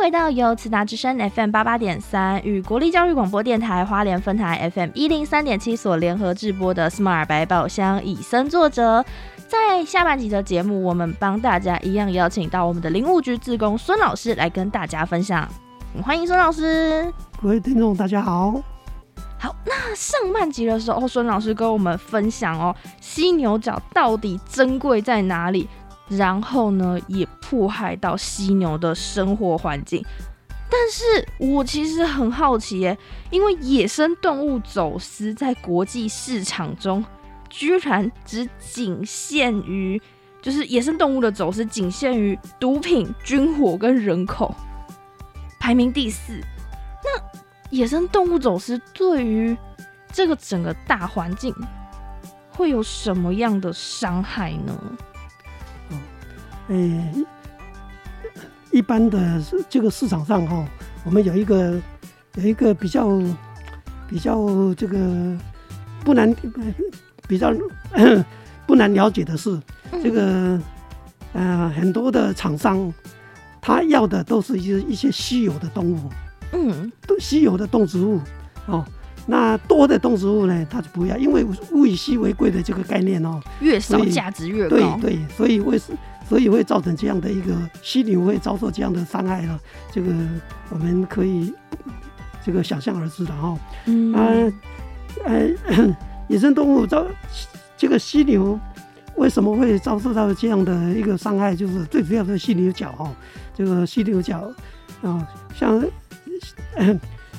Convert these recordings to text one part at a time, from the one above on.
回到由慈达之声 FM 八八点三与国立教育广播电台花莲分台 FM 一零三点七所联合制播的《Smart 百宝箱》以身作则。在下半集的节目，我们帮大家一样邀请到我们的林务局自工孙老师来跟大家分享。欢迎孙老师，各位听众大家好。好，那上半集的时候，孙老师跟我们分享哦，犀牛角到底珍贵在哪里？然后呢，也迫害到犀牛的生活环境。但是我其实很好奇耶，因为野生动物走私在国际市场中。居然只仅限于，就是野生动物的走私仅限于毒品、军火跟人口，排名第四。那野生动物走私对于这个整个大环境会有什么样的伤害呢？哦，诶，一般的这个市场上哈，我们有一个有一个比较比较这个不难。比较 不难了解的是，这个呃很多的厂商，他要的都是一些一些稀有的动物，嗯，都稀有的动植物哦。那多的动植物呢，他就不要，因为物以稀为贵的这个概念哦，越少价值越高。对对，所以会所以会造成这样的一个犀牛会遭受这样的伤害了。这个我们可以这个想象而知的哈。嗯啊呃。野生动物遭这个犀牛为什么会遭受到这样的一个伤害？就是最主要的犀牛角哈，这个犀牛角啊，像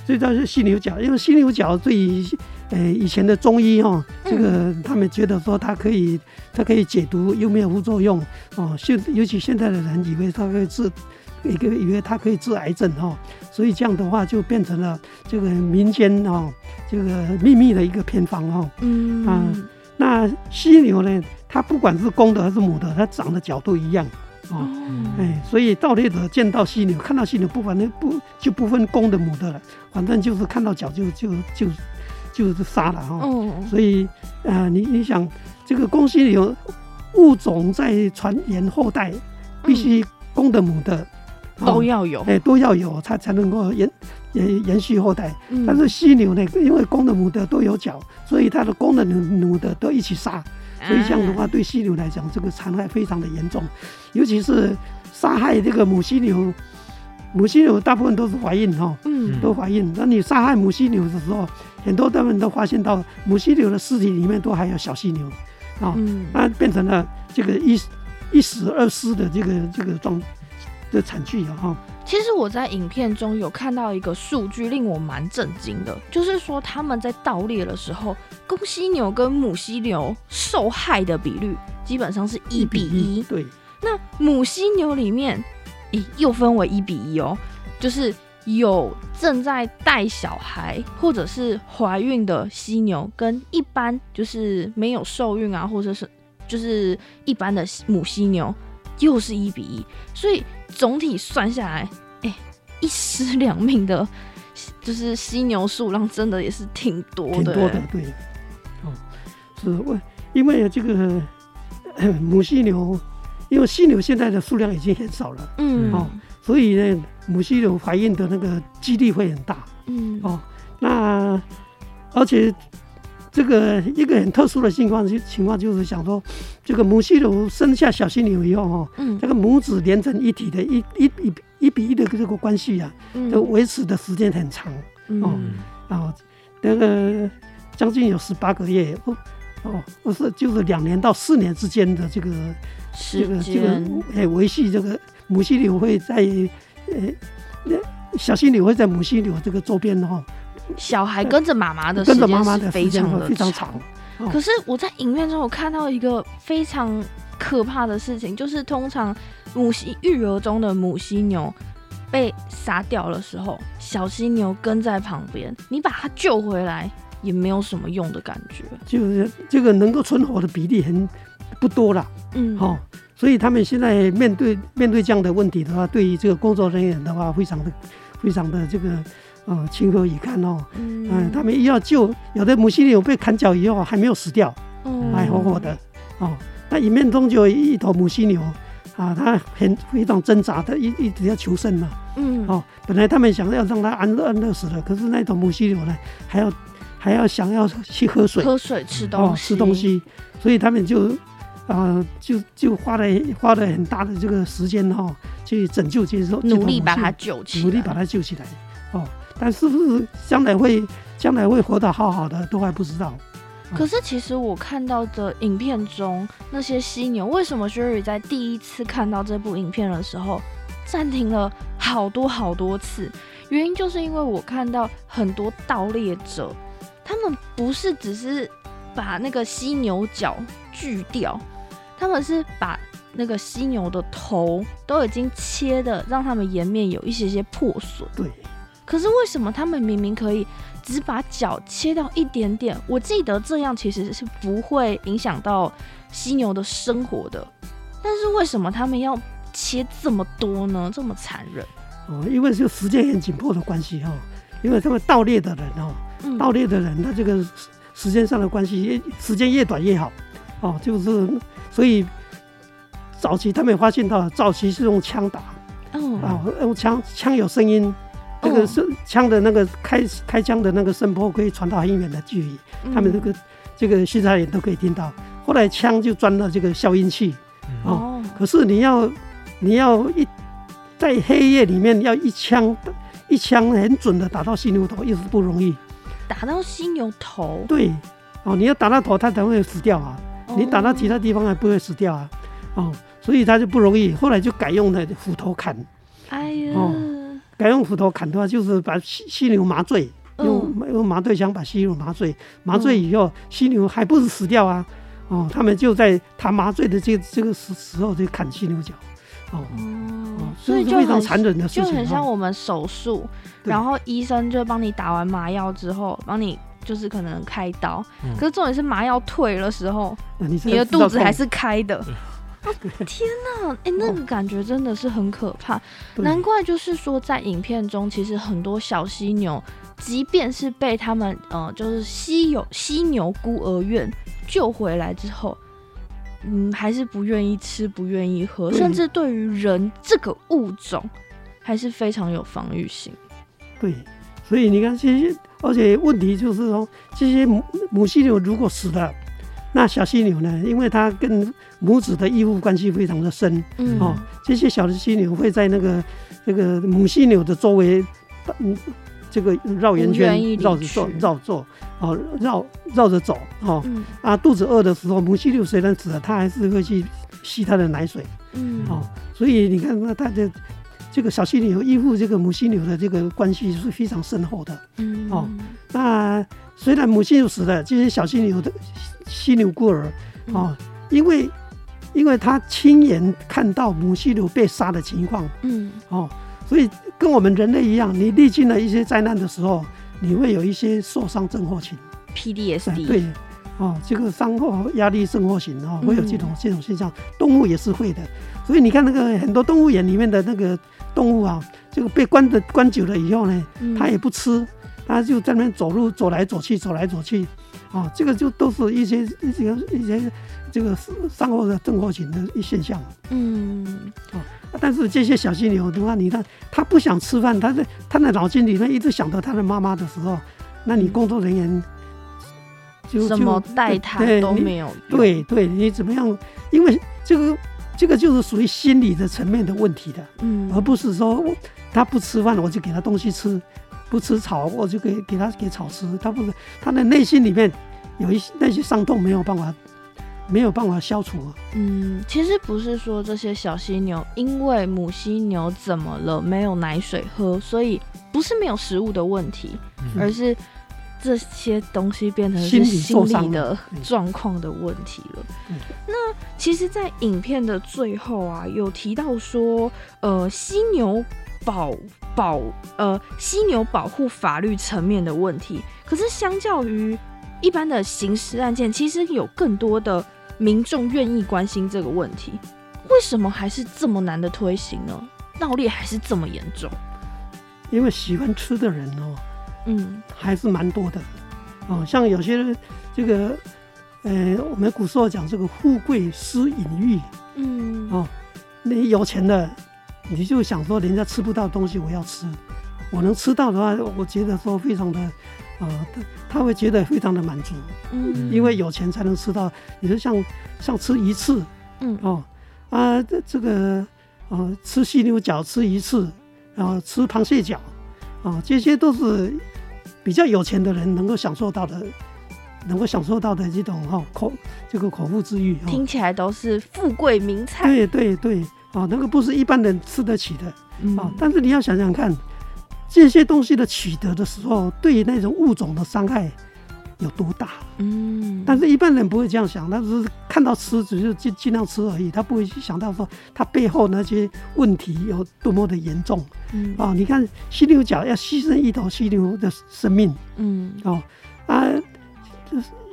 最主要是犀牛角，因为犀牛角对于呃以前的中医哈，这个他们觉得说它可以它可以解毒，又没有副作用哦。现尤其现在的人以为它可以治。一个以为它可以治癌症哈，所以这样的话就变成了这个民间哦，这个秘密的一个偏方哈。嗯啊，那犀牛呢，它不管是公的还是母的，它长的角度一样哦。哎，所以盗猎者见到犀牛，看到犀牛，不管那不就不分公的母的了，反正就是看到角就就就就是杀了哈。所以啊，你你想这个公犀牛物种在传言后代，必须公的母的。都要有，哎，都要有，它才能够延延延续后代。但是犀牛呢，因为公的母的都有角，所以它的公的母母的都一起杀，所以这样的话对犀牛来讲，这个残害非常的严重。尤其是杀害这个母犀牛，母犀牛大部分都是怀孕哈，嗯，都怀孕。那你杀害母犀牛的时候，很多他们都发现到母犀牛的尸体里面都还有小犀牛，啊，那变成了这个一一死二尸的这个这个状。的惨剧啊！哈，其实我在影片中有看到一个数据，令我蛮震惊的，就是说他们在盗猎的时候，公犀牛跟母犀牛受害的比率基本上是一比一。对，那母犀牛里面，咦，又分为一比一哦，就是有正在带小孩或者是怀孕的犀牛，跟一般就是没有受孕啊，或者是就是一般的母犀牛，又是一比一，所以。总体算下来，哎，一尸两命的，就是犀牛数量真的也是挺多的。挺多的，对。哦，是为因为这个母犀牛，因为犀牛现在的数量已经很少了，嗯，哦，所以呢，母犀牛怀孕的那个几率会很大，嗯，哦，那而且。这个一个很特殊的情况，就情况就是想说，这个母犀牛生下小犀牛以后，哈，嗯，这个母子连成一体的一一一一比一的这个关系啊，就维持的时间很长，哦，然后那个将近有十八个月，哦，哦，不是，就是两年到四年之间的这个这个这个哎维系这个母犀牛会在呃小犀牛会在母犀牛这个周边哈。小孩跟着妈妈的跟着妈妈的非常的非常长，可是我在影院中我看到一个非常可怕的事情，就是通常母犀育儿中的母犀牛被杀掉的时候，小犀牛跟在旁边，你把它救回来也没有什么用的感觉，就是这个能够存活的比例很不多了，嗯，好，所以他们现在面对面对这样的问题的话，对于这个工作人员的话，非常的非常的这个。哦，情何以堪哦！嗯，他们一要救，有的母犀牛被砍脚以后还没有死掉，还活活的哦。那里面中就有一头母犀牛，啊，它很非常挣扎它，一一直要求生嘛。嗯。哦，本来他们想要让它安乐安乐死了，可是那头母犀牛呢，还要还要想要去喝水、喝水、吃东西、吃东西，所以他们就啊，就就花了花了很大的这个时间哈，去拯救这些，努力把它救起，努力把它救起来。哦，但是不是将来会将来会活得好好的，都还不知道。可是其实我看到的影片中那些犀牛，为什么 Sherry 在第一次看到这部影片的时候暂停了好多好多次？原因就是因为我看到很多盗猎者，他们不是只是把那个犀牛角锯掉，他们是把那个犀牛的头都已经切的，让他们颜面有一些些破损。对。可是为什么他们明明可以？只把脚切掉一点点，我记得这样其实是不会影响到犀牛的生活的。但是为什么他们要切这么多呢？这么残忍？哦，因为就时间很紧迫的关系哈。因为他们盗猎的人哦，盗猎的人他这个时间上的关系，时间越短越好。哦，就是所以早期他们发现到，早期是用枪打，哦，啊，用枪，枪有声音。这个是枪的那个开开枪的那个声波可以传到很远的距离，他们这个这个巡查员都可以听到。后来枪就装了这个消音器，哦，可是你要你要一在黑夜里面要一枪一枪很准的打到犀牛头，又是不容易。打到犀牛头？对，哦，你要打到头，它才会死掉啊。你打到其他地方还不会死掉啊，哦，所以它就不容易。后来就改用了斧头砍。哎呀。改用斧头砍的话，就是把犀犀牛麻醉，用用麻醉枪把犀牛麻醉，麻醉以后，犀牛还不是死掉啊？哦，他们就在他麻醉的这这个时时候就砍犀牛角，哦，所以就非常残忍的事情，就很像我们手术，然后医生就帮你打完麻药之后，帮你就是可能开刀，可是重点是麻药退了时候，你的肚子还是开的。天哪，哎，那个感觉真的是很可怕。难怪就是说，在影片中，其实很多小犀牛，即便是被他们呃，就是稀有犀牛孤儿院救回来之后，嗯，还是不愿意吃，不愿意喝，甚至对于人这个物种，还是非常有防御性。对，所以你看这些，而且问题就是说，这些母母犀牛如果死了。那小犀牛呢？因为它跟母子的依附关系非常的深，嗯哦，这些小的犀牛会在那个那个母犀牛的周围，嗯，这个绕圆圈，绕着走，绕做，哦，绕绕着走，哦，啊，肚子饿的时候，母犀牛虽然死了，它还是会去吸它的奶水，嗯，哦，所以你看，那它的这个小犀牛依附这个母犀牛的这个关系是非常深厚的，嗯，哦，那虽然母犀牛死了，这些小犀牛的。犀牛孤儿哦，因为因为他亲眼看到母犀牛被杀的情况，嗯，哦，所以跟我们人类一样，你历经了一些灾难的时候，你会有一些受伤症候群，PDSD，对，哦，这个伤后压力症候群哦，会有这种这种现象，动物也是会的，所以你看那个很多动物园里面的那个动物啊，这个被关的关久了以后呢，它也不吃，它就在那边走路走来走去，走来走去。啊，这个就都是一些一些一些这个伤后的症候群的一现象。嗯，哦，但是这些小犀牛的话，你看他不想吃饭，他在他的脑筋里面一直想着他的妈妈的时候，那你工作人员就什么带他都没有。对对，你怎么样？因为这个这个就是属于心理的层面的问题的，嗯，而不是说他不吃饭，我就给他东西吃。不吃草，我就给给他给草吃。他不是他的内心里面有一些那些伤痛没有办法没有办法消除。嗯，其实不是说这些小犀牛因为母犀牛怎么了没有奶水喝，所以不是没有食物的问题，而是这些东西变成是心理的状况的问题了。那其实，在影片的最后啊，有提到说，呃，犀牛保。保呃犀牛保护法律层面的问题，可是相较于一般的刑事案件，其实有更多的民众愿意关心这个问题。为什么还是这么难的推行呢？盗猎还是这么严重？因为喜欢吃的人哦，嗯，还是蛮多的哦。像有些这个呃，我们古时候讲这个富贵思淫欲，嗯哦，那有钱的，你就想说人家吃不到东西，我要吃，我能吃到的话，我觉得说非常的，呃，他他会觉得非常的满足，嗯，因为有钱才能吃到，你说像像吃鱼翅，嗯。哦啊这这个呃吃犀牛角吃鱼翅，然后吃螃蟹脚，啊这些都是比较有钱的人能够享受到的。能够享受到的这种哈口这个口腹之欲，听起来都是富贵名菜。对对对，啊，那个不是一般人吃得起的啊。但是你要想想看，这些东西的取得的时候，对于那种物种的伤害有多大？嗯。但是一般人不会这样想，他只是看到吃，只是尽尽量吃而已，他不会去想到说它背后那些问题有多么的严重。嗯。啊，你看犀牛角要牺牲一头犀牛的生命。嗯。哦啊。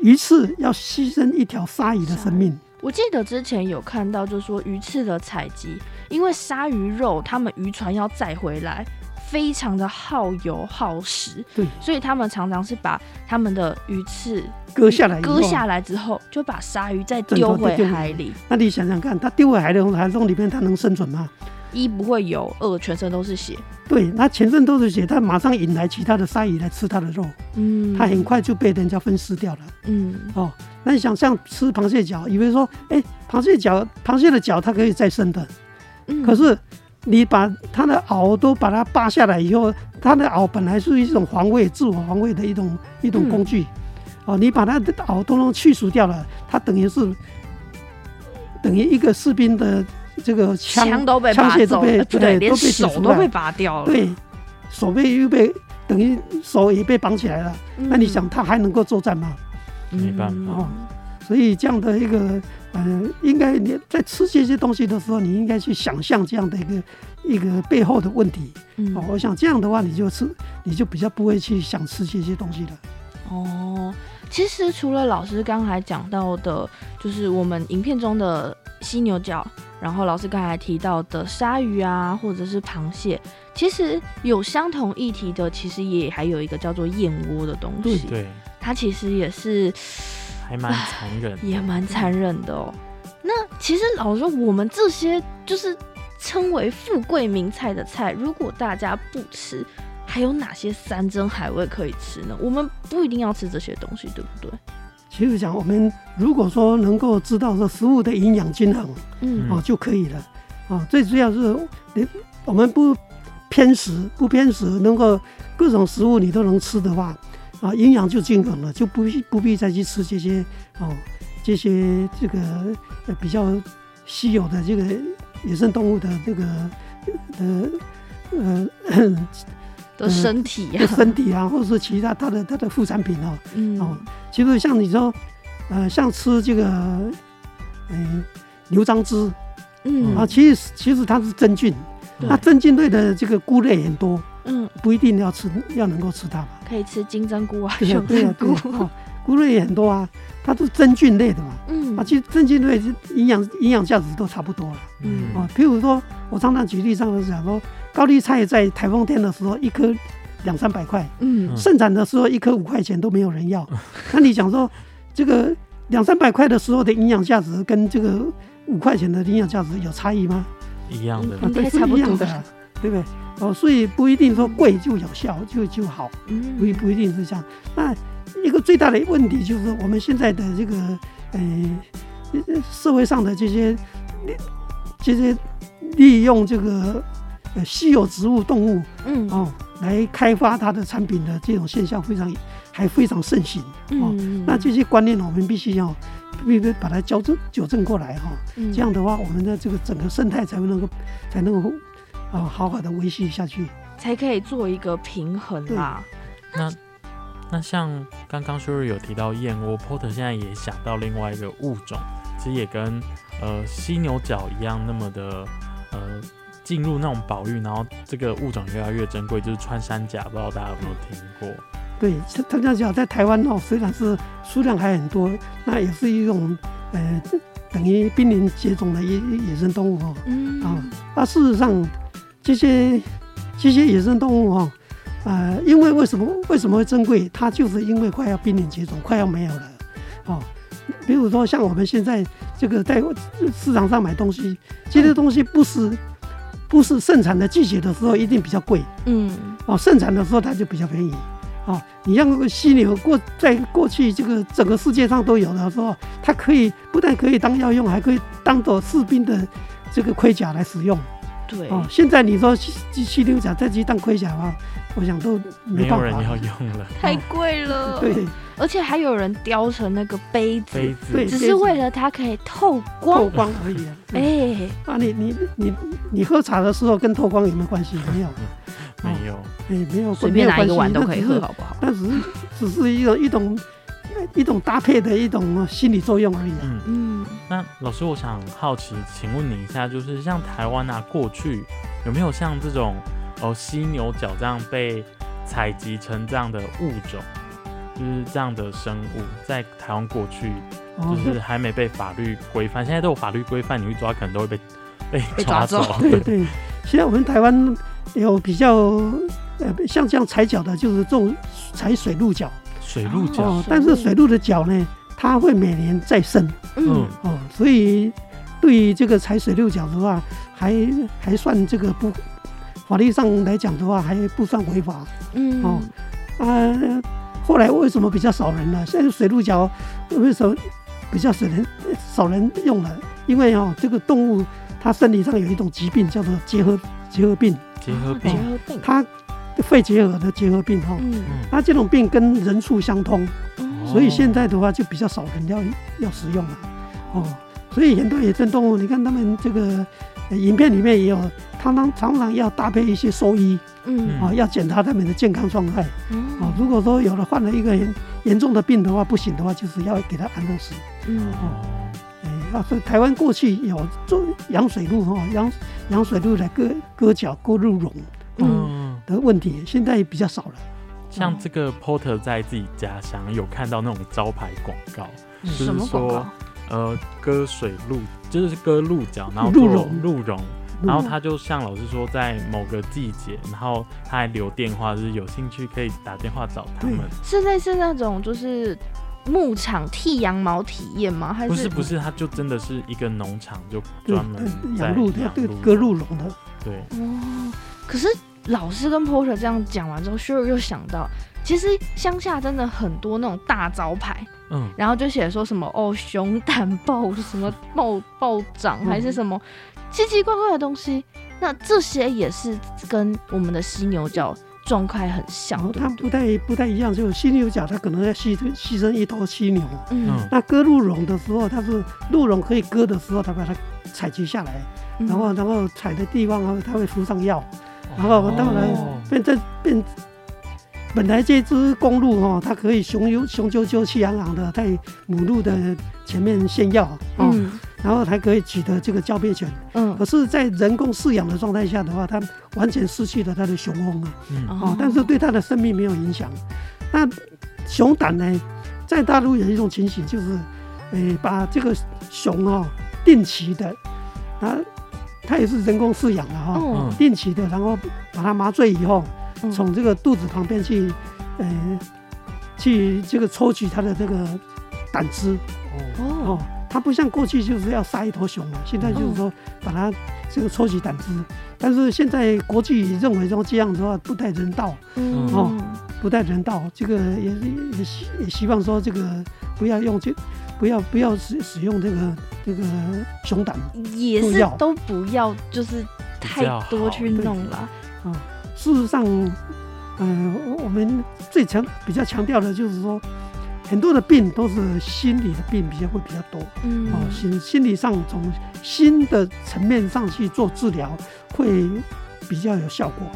鱼翅要牺牲一条鲨鱼的生命。我记得之前有看到，就是说鱼翅的采集，因为鲨鱼肉，他们渔船要载回来，非常的耗油耗时。对，所以他们常常是把他们的鱼翅割下来，割下来之后，就把鲨鱼再丢回海里。那你想想看，它丢回海里，海中里面它能生存吗？一不会有，二全身都是血。对，那全身都是血，它马上引来其他的鲨鱼来吃它的肉。嗯，它很快就被人家分尸掉了。嗯，哦，那你想像吃螃蟹脚，以为说，哎，螃蟹脚，螃蟹的脚它可以再生的。嗯，可是你把它的螯都把它扒下来以后，它的螯本来是一种防卫、自我防卫的一种一种工具。哦，你把它的螯都能去除掉了，它等于是等于一个士兵的。这个枪都被枪械都被对，连手都被拔掉了。对，手被又被等于手也被绑起来了。那你想他还能够作战吗？没办法。所以这样的一个呃，应该你在吃这些东西的时候，你应该去想象这样的一个一个背后的问题。嗯，我想这样的话，你就吃你就比较不会去想吃这些东西了。哦，其实除了老师刚才讲到的，就是我们影片中的犀牛角。然后老师刚才提到的鲨鱼啊，或者是螃蟹，其实有相同议题的，其实也还有一个叫做燕窝的东西。对，它其实也是还蛮残忍，也蛮残忍的哦。那其实老实说，我们这些就是称为富贵名菜的菜，如果大家不吃，还有哪些山珍海味可以吃呢？我们不一定要吃这些东西，对不对？其实讲，我们如果说能够知道说食物的营养均衡，嗯，哦就可以了，啊，最主要是你我们不偏食，不偏食，能够各种食物你都能吃的话，啊，营养就均衡了，就不必不必再去吃这些哦，这些这个比较稀有的这个野生动物的这个呃呃。的身体呀，身体啊，或者是其他它的它的副产品哦，嗯。哦，其实像你说，呃，像吃这个，嗯，牛樟芝，嗯。啊，其实其实它是真菌，那真菌类的这个菇类很多，嗯，不一定要吃要能够吃它嘛，可以吃金针菇啊，熊针菇，菇类也很多啊，它都是真菌类的嘛，嗯。啊，其实真菌类营养营养价值都差不多了，嗯。啊，譬如说我常常举例上来讲说。高丽菜在台风天的时候，一颗两三百块，嗯，盛产的时候一颗五块钱都没有人要。那你想说，这个两三百块的时候的营养价值跟这个五块钱的营养价值有差异吗？一样的，对，是一样的，对不对？哦，所以不一定说贵就有效就就好，不不一定是这样。那一个最大的问题就是我们现在的这个呃社会上的这些这些利用这个。呃，稀有植物、动物，嗯，哦，来开发它的产品的这种现象非常还非常盛行，哦，那这些观念我们必须要必须把它纠正纠正过来哈，这样的话，我们的这个整个生态才会能够才能够啊好好的维系下去，才可以做一个平衡啦。那那像刚刚修瑞有提到燕窝，Porter 现在也想到另外一个物种，其实也跟呃犀牛角一样那么的呃。进入那种保育，然后这个物种越来越珍贵，就是穿山甲，不知道大家有没有听过？对，穿山甲在台湾哦，虽然是数量还很多，那也是一种呃等于濒临绝种的野野生动物哦。嗯啊，那事实上这些这些野生动物哦，呃，因为为什么为什么会珍贵？它就是因为快要濒临绝种，快要没有了哦。比如说像我们现在这个在市场上买东西，这些东西不是不是盛产的季节的时候一定比较贵，嗯，哦，盛产的时候它就比较便宜，哦，你像犀牛过在过去这个整个世界上都有的时候，它可以不但可以当药用，还可以当做士兵的这个盔甲来使用。对。哦，现在你说犀犀牛甲再去当盔甲的话，我想都没有人要用了，太贵了。对，而且还有人雕成那个杯子，杯子，只是为了它可以透光，透光而已。啊哎，啊，你你你你喝茶的时候跟透光有没有关系？没有，没有，哎，没有，随便拿一个碗都可以喝，好不好？但只是只是一种一种。一种搭配的一种心理作用而已。嗯嗯。那老师，我想好奇，请问你一下，就是像台湾啊，过去有没有像这种哦犀牛角这样被采集成这样的物种，就是这样的生物，在台湾过去就是还没被法律规范，现在都有法律规范，你去抓可能都会被 被抓走。对对。现在我们台湾有比较呃像这样踩脚的，就是这种踩水鹿脚。水鹿角，但是水鹿的脚呢，它会每年再生。嗯哦，所以对于这个踩水鹿脚的话，还还算这个不法律上来讲的话，还不算违法。嗯哦啊，后来为什么比较少人呢？现在水鹿角为什么比较少人少人用了？因为哦，这个动物它身体上有一种疾病叫做结核结核病。结核病，它。肺结核的结核病哈，那这种病跟人畜相通，所以现在的话就比较少人要要使用了哦。所以很多野生动物，你看他们这个影片里面也有，常常常常要搭配一些兽医，嗯，啊，要检查他们的健康状态。哦，如果说有了患了一个严严重的病的话，不行的话，就是要给他安乐死。嗯哦，哎，那是台湾过去有做羊水路哈，羊羊水路来割割脚割鹿茸。嗯。的问题现在比较少了。像这个 Porter 在自己家乡有看到那种招牌广告，就是说，呃，割水鹿，就是割鹿角，然后鹿茸鹿茸，然后他就像老师说，在某个季节，然后他还留电话，就是有兴趣可以打电话找他们。是类似那种就是牧场剃羊毛体验吗？还是不是？不是，他就真的是一个农场，就专门养鹿的，对，割鹿茸的。对。哦，可是。老师跟 Porter 这样讲完之后，Sure 又想到，其实乡下真的很多那种大招牌，嗯，然后就写说什么哦，熊胆暴什么暴暴涨，还是什么奇奇怪怪的东西。那这些也是跟我们的犀牛角状态很像，它不太不太一样。就犀牛角，它可能要牺牺牲一头犀牛，嗯，那割鹿茸的时候，它是鹿茸可以割的时候，它把它采集下来，然后然后采的地方啊，它会敷上药。然后当然变成变，本来这只公鹿哈，它可以雄赳雄赳赳气昂昂的在母鹿的前面炫耀啊，然后还可以取得这个交配权。嗯，可是，在人工饲养的状态下的话，它完全失去了它的雄风啊。嗯，哦，但是对它的生命没有影响。那熊胆呢，在大陆有一种情形，就是，诶，把这个熊哦定期的啊。它也是人工饲养的哈，定期的，然后把它麻醉以后，从这个肚子旁边去，呃，去这个抽取它的这个胆汁。哦，它不像过去就是要杀一头熊嘛，现在就是说把它这个抽取胆汁。但是现在国际认为说这样的话不太人道，哦，不太人道，这个也也希也希望说这个不要用这。不要不要使使用这个这个熊胆，也是都不要，就是太多去弄了。啊，事实上，嗯，我们最强比较强调的就是说，很多的病都是心理的病比较会比较多。嗯，哦，心心理上从心的层面上去做治疗会比较有效果。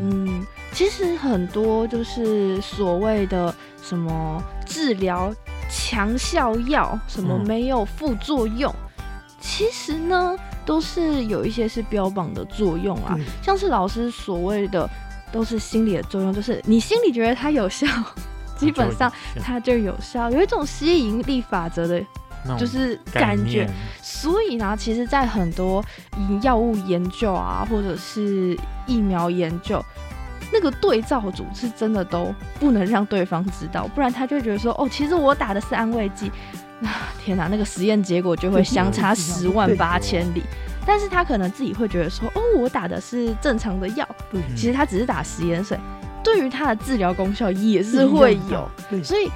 嗯，其实很多就是所谓的什么治疗。强效药什么没有副作用？其实呢，都是有一些是标榜的作用啊，像是老师所谓的都是心理的作用，就是你心里觉得它有效，基本上它就有效，有一种吸引力法则的，就是感觉。所以呢，其实，在很多药物研究啊，或者是疫苗研究。那个对照组是真的都不能让对方知道，不然他就觉得说，哦，其实我打的是安慰剂，天哪，那个实验结果就会相差十万八千里。但是他可能自己会觉得说，哦，我打的是正常的药，其实他只是打食盐水，对于他的治疗功效也是会有。所以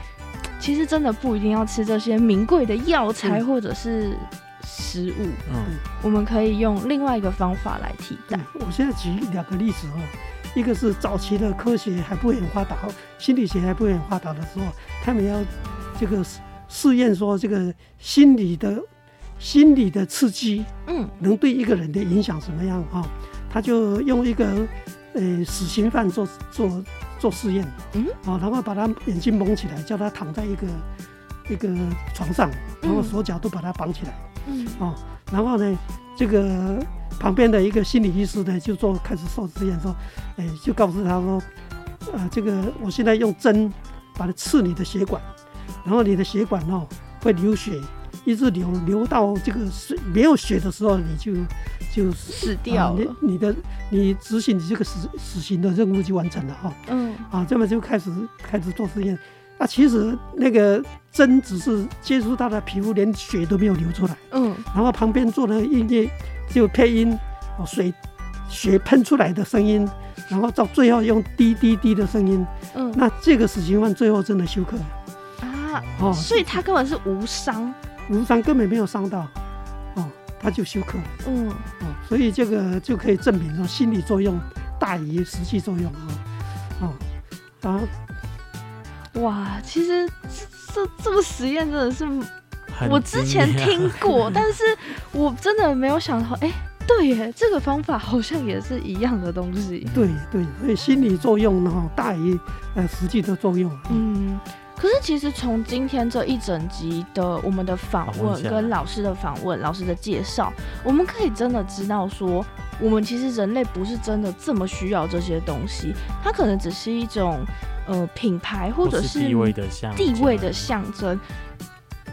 其实真的不一定要吃这些名贵的药材或者是食物，嗯，我们可以用另外一个方法来替代。我现在举两个例子哦，一个是早期的科学还不会很发达，心理学还不会很发达的时候，他们要这个试验说这个心理的。心理的刺激，嗯，能对一个人的影响什么样啊？他就用一个呃死刑犯做做做试验，嗯，啊，然后把他眼睛蒙起来，叫他躺在一个一个床上，然后手脚都把他绑起来，嗯，哦，然后呢，这个旁边的一个心理医师呢，就做开始做实验，说，哎，就告诉他说，啊，这个我现在用针把它刺你的血管，然后你的血管哦会流血。一直流流到这个水没有血的时候，你就就死掉了。你你的你执行你这个死死刑的任务就完成了哈。嗯。啊，这么就开始开始做实验。啊，其实那个针只是接触到的皮肤，连血都没有流出来。嗯。然后旁边做的音乐就配音，哦，水血喷出来的声音，然后到最后用滴滴滴的声音。嗯。那这个死刑犯最后真的休克了。啊。哦。所以他根本是无伤。无伤根本没有伤到，哦，他就休克了。嗯，哦，所以这个就可以证明说心理作用大于实际作用啊，哦，啊，哇，其实这这这个实验真的是我之前听过，但是我真的没有想到，哎，对耶，这个方法好像也是一样的东西。对对，所以心理作用呢大于呃实际的作用。嗯。可是，其实从今天这一整集的我们的访问跟老师的访问、老师的介绍，我们可以真的知道说，我们其实人类不是真的这么需要这些东西，它可能只是一种呃品牌或者是地位的象地位的象征，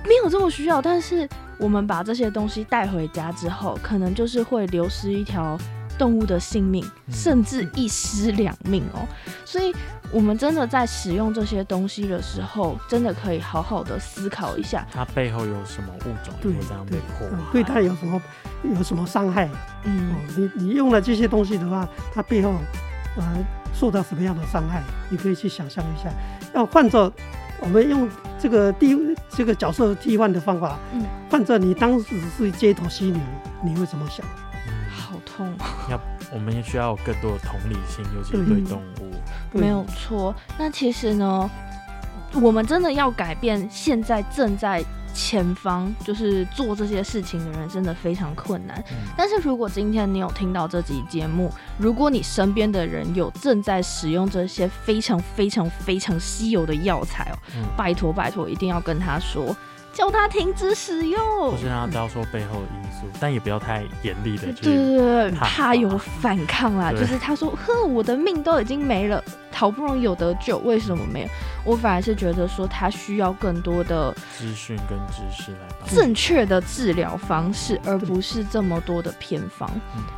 没有这么需要。但是我们把这些东西带回家之后，可能就是会流失一条动物的性命，甚至一尸两命哦。所以。我们真的在使用这些东西的时候，真的可以好好的思考一下，它背后有什么物种会这样被破坏，对它有什么有什么伤害？嗯，你你用了这些东西的话，它背后呃受到什么样的伤害？你可以去想象一下。要换做我们用这个替这个角色替换的方法，嗯，换做你当时是街头犀牛，你会怎么想？好痛！要我们也需要有更多的同理心，尤其对动物。没有错，那其实呢，我们真的要改变现在正在前方就是做这些事情的人，真的非常困难。但是如果今天你有听到这集节目，如果你身边的人有正在使用这些非常非常非常稀有的药材哦，拜托拜托，一定要跟他说。叫他停止使用，不是让他教说背后的因素，但也不要太严厉的。对对对，怕有反抗啦。就是他说：“哼，我的命都已经没了，好不容易有得救，为什么没有？”我反而是觉得说他需要更多的资讯跟知识来正确的治疗方式，而不是这么多的偏方。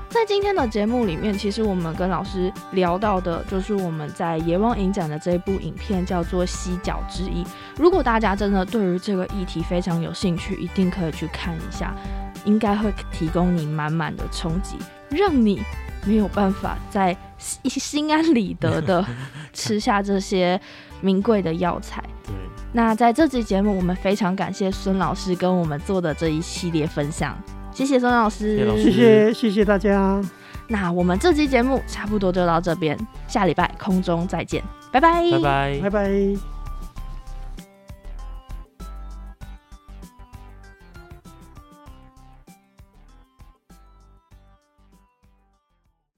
在今天的节目里面，其实我们跟老师聊到的就是我们在野望影展的这一部影片，叫做《犀角之一》。如果大家真的对于这个议题非常有兴趣，一定可以去看一下，应该会提供你满满的冲击，让你没有办法在心安理得的吃下这些。名贵的药材。对，那在这期节目，我们非常感谢孙老师跟我们做的这一系列分享，谢谢孙老师，谢谢谢谢大家。那我们这期节目差不多就到这边，下礼拜空中再见，拜拜，拜拜，拜拜。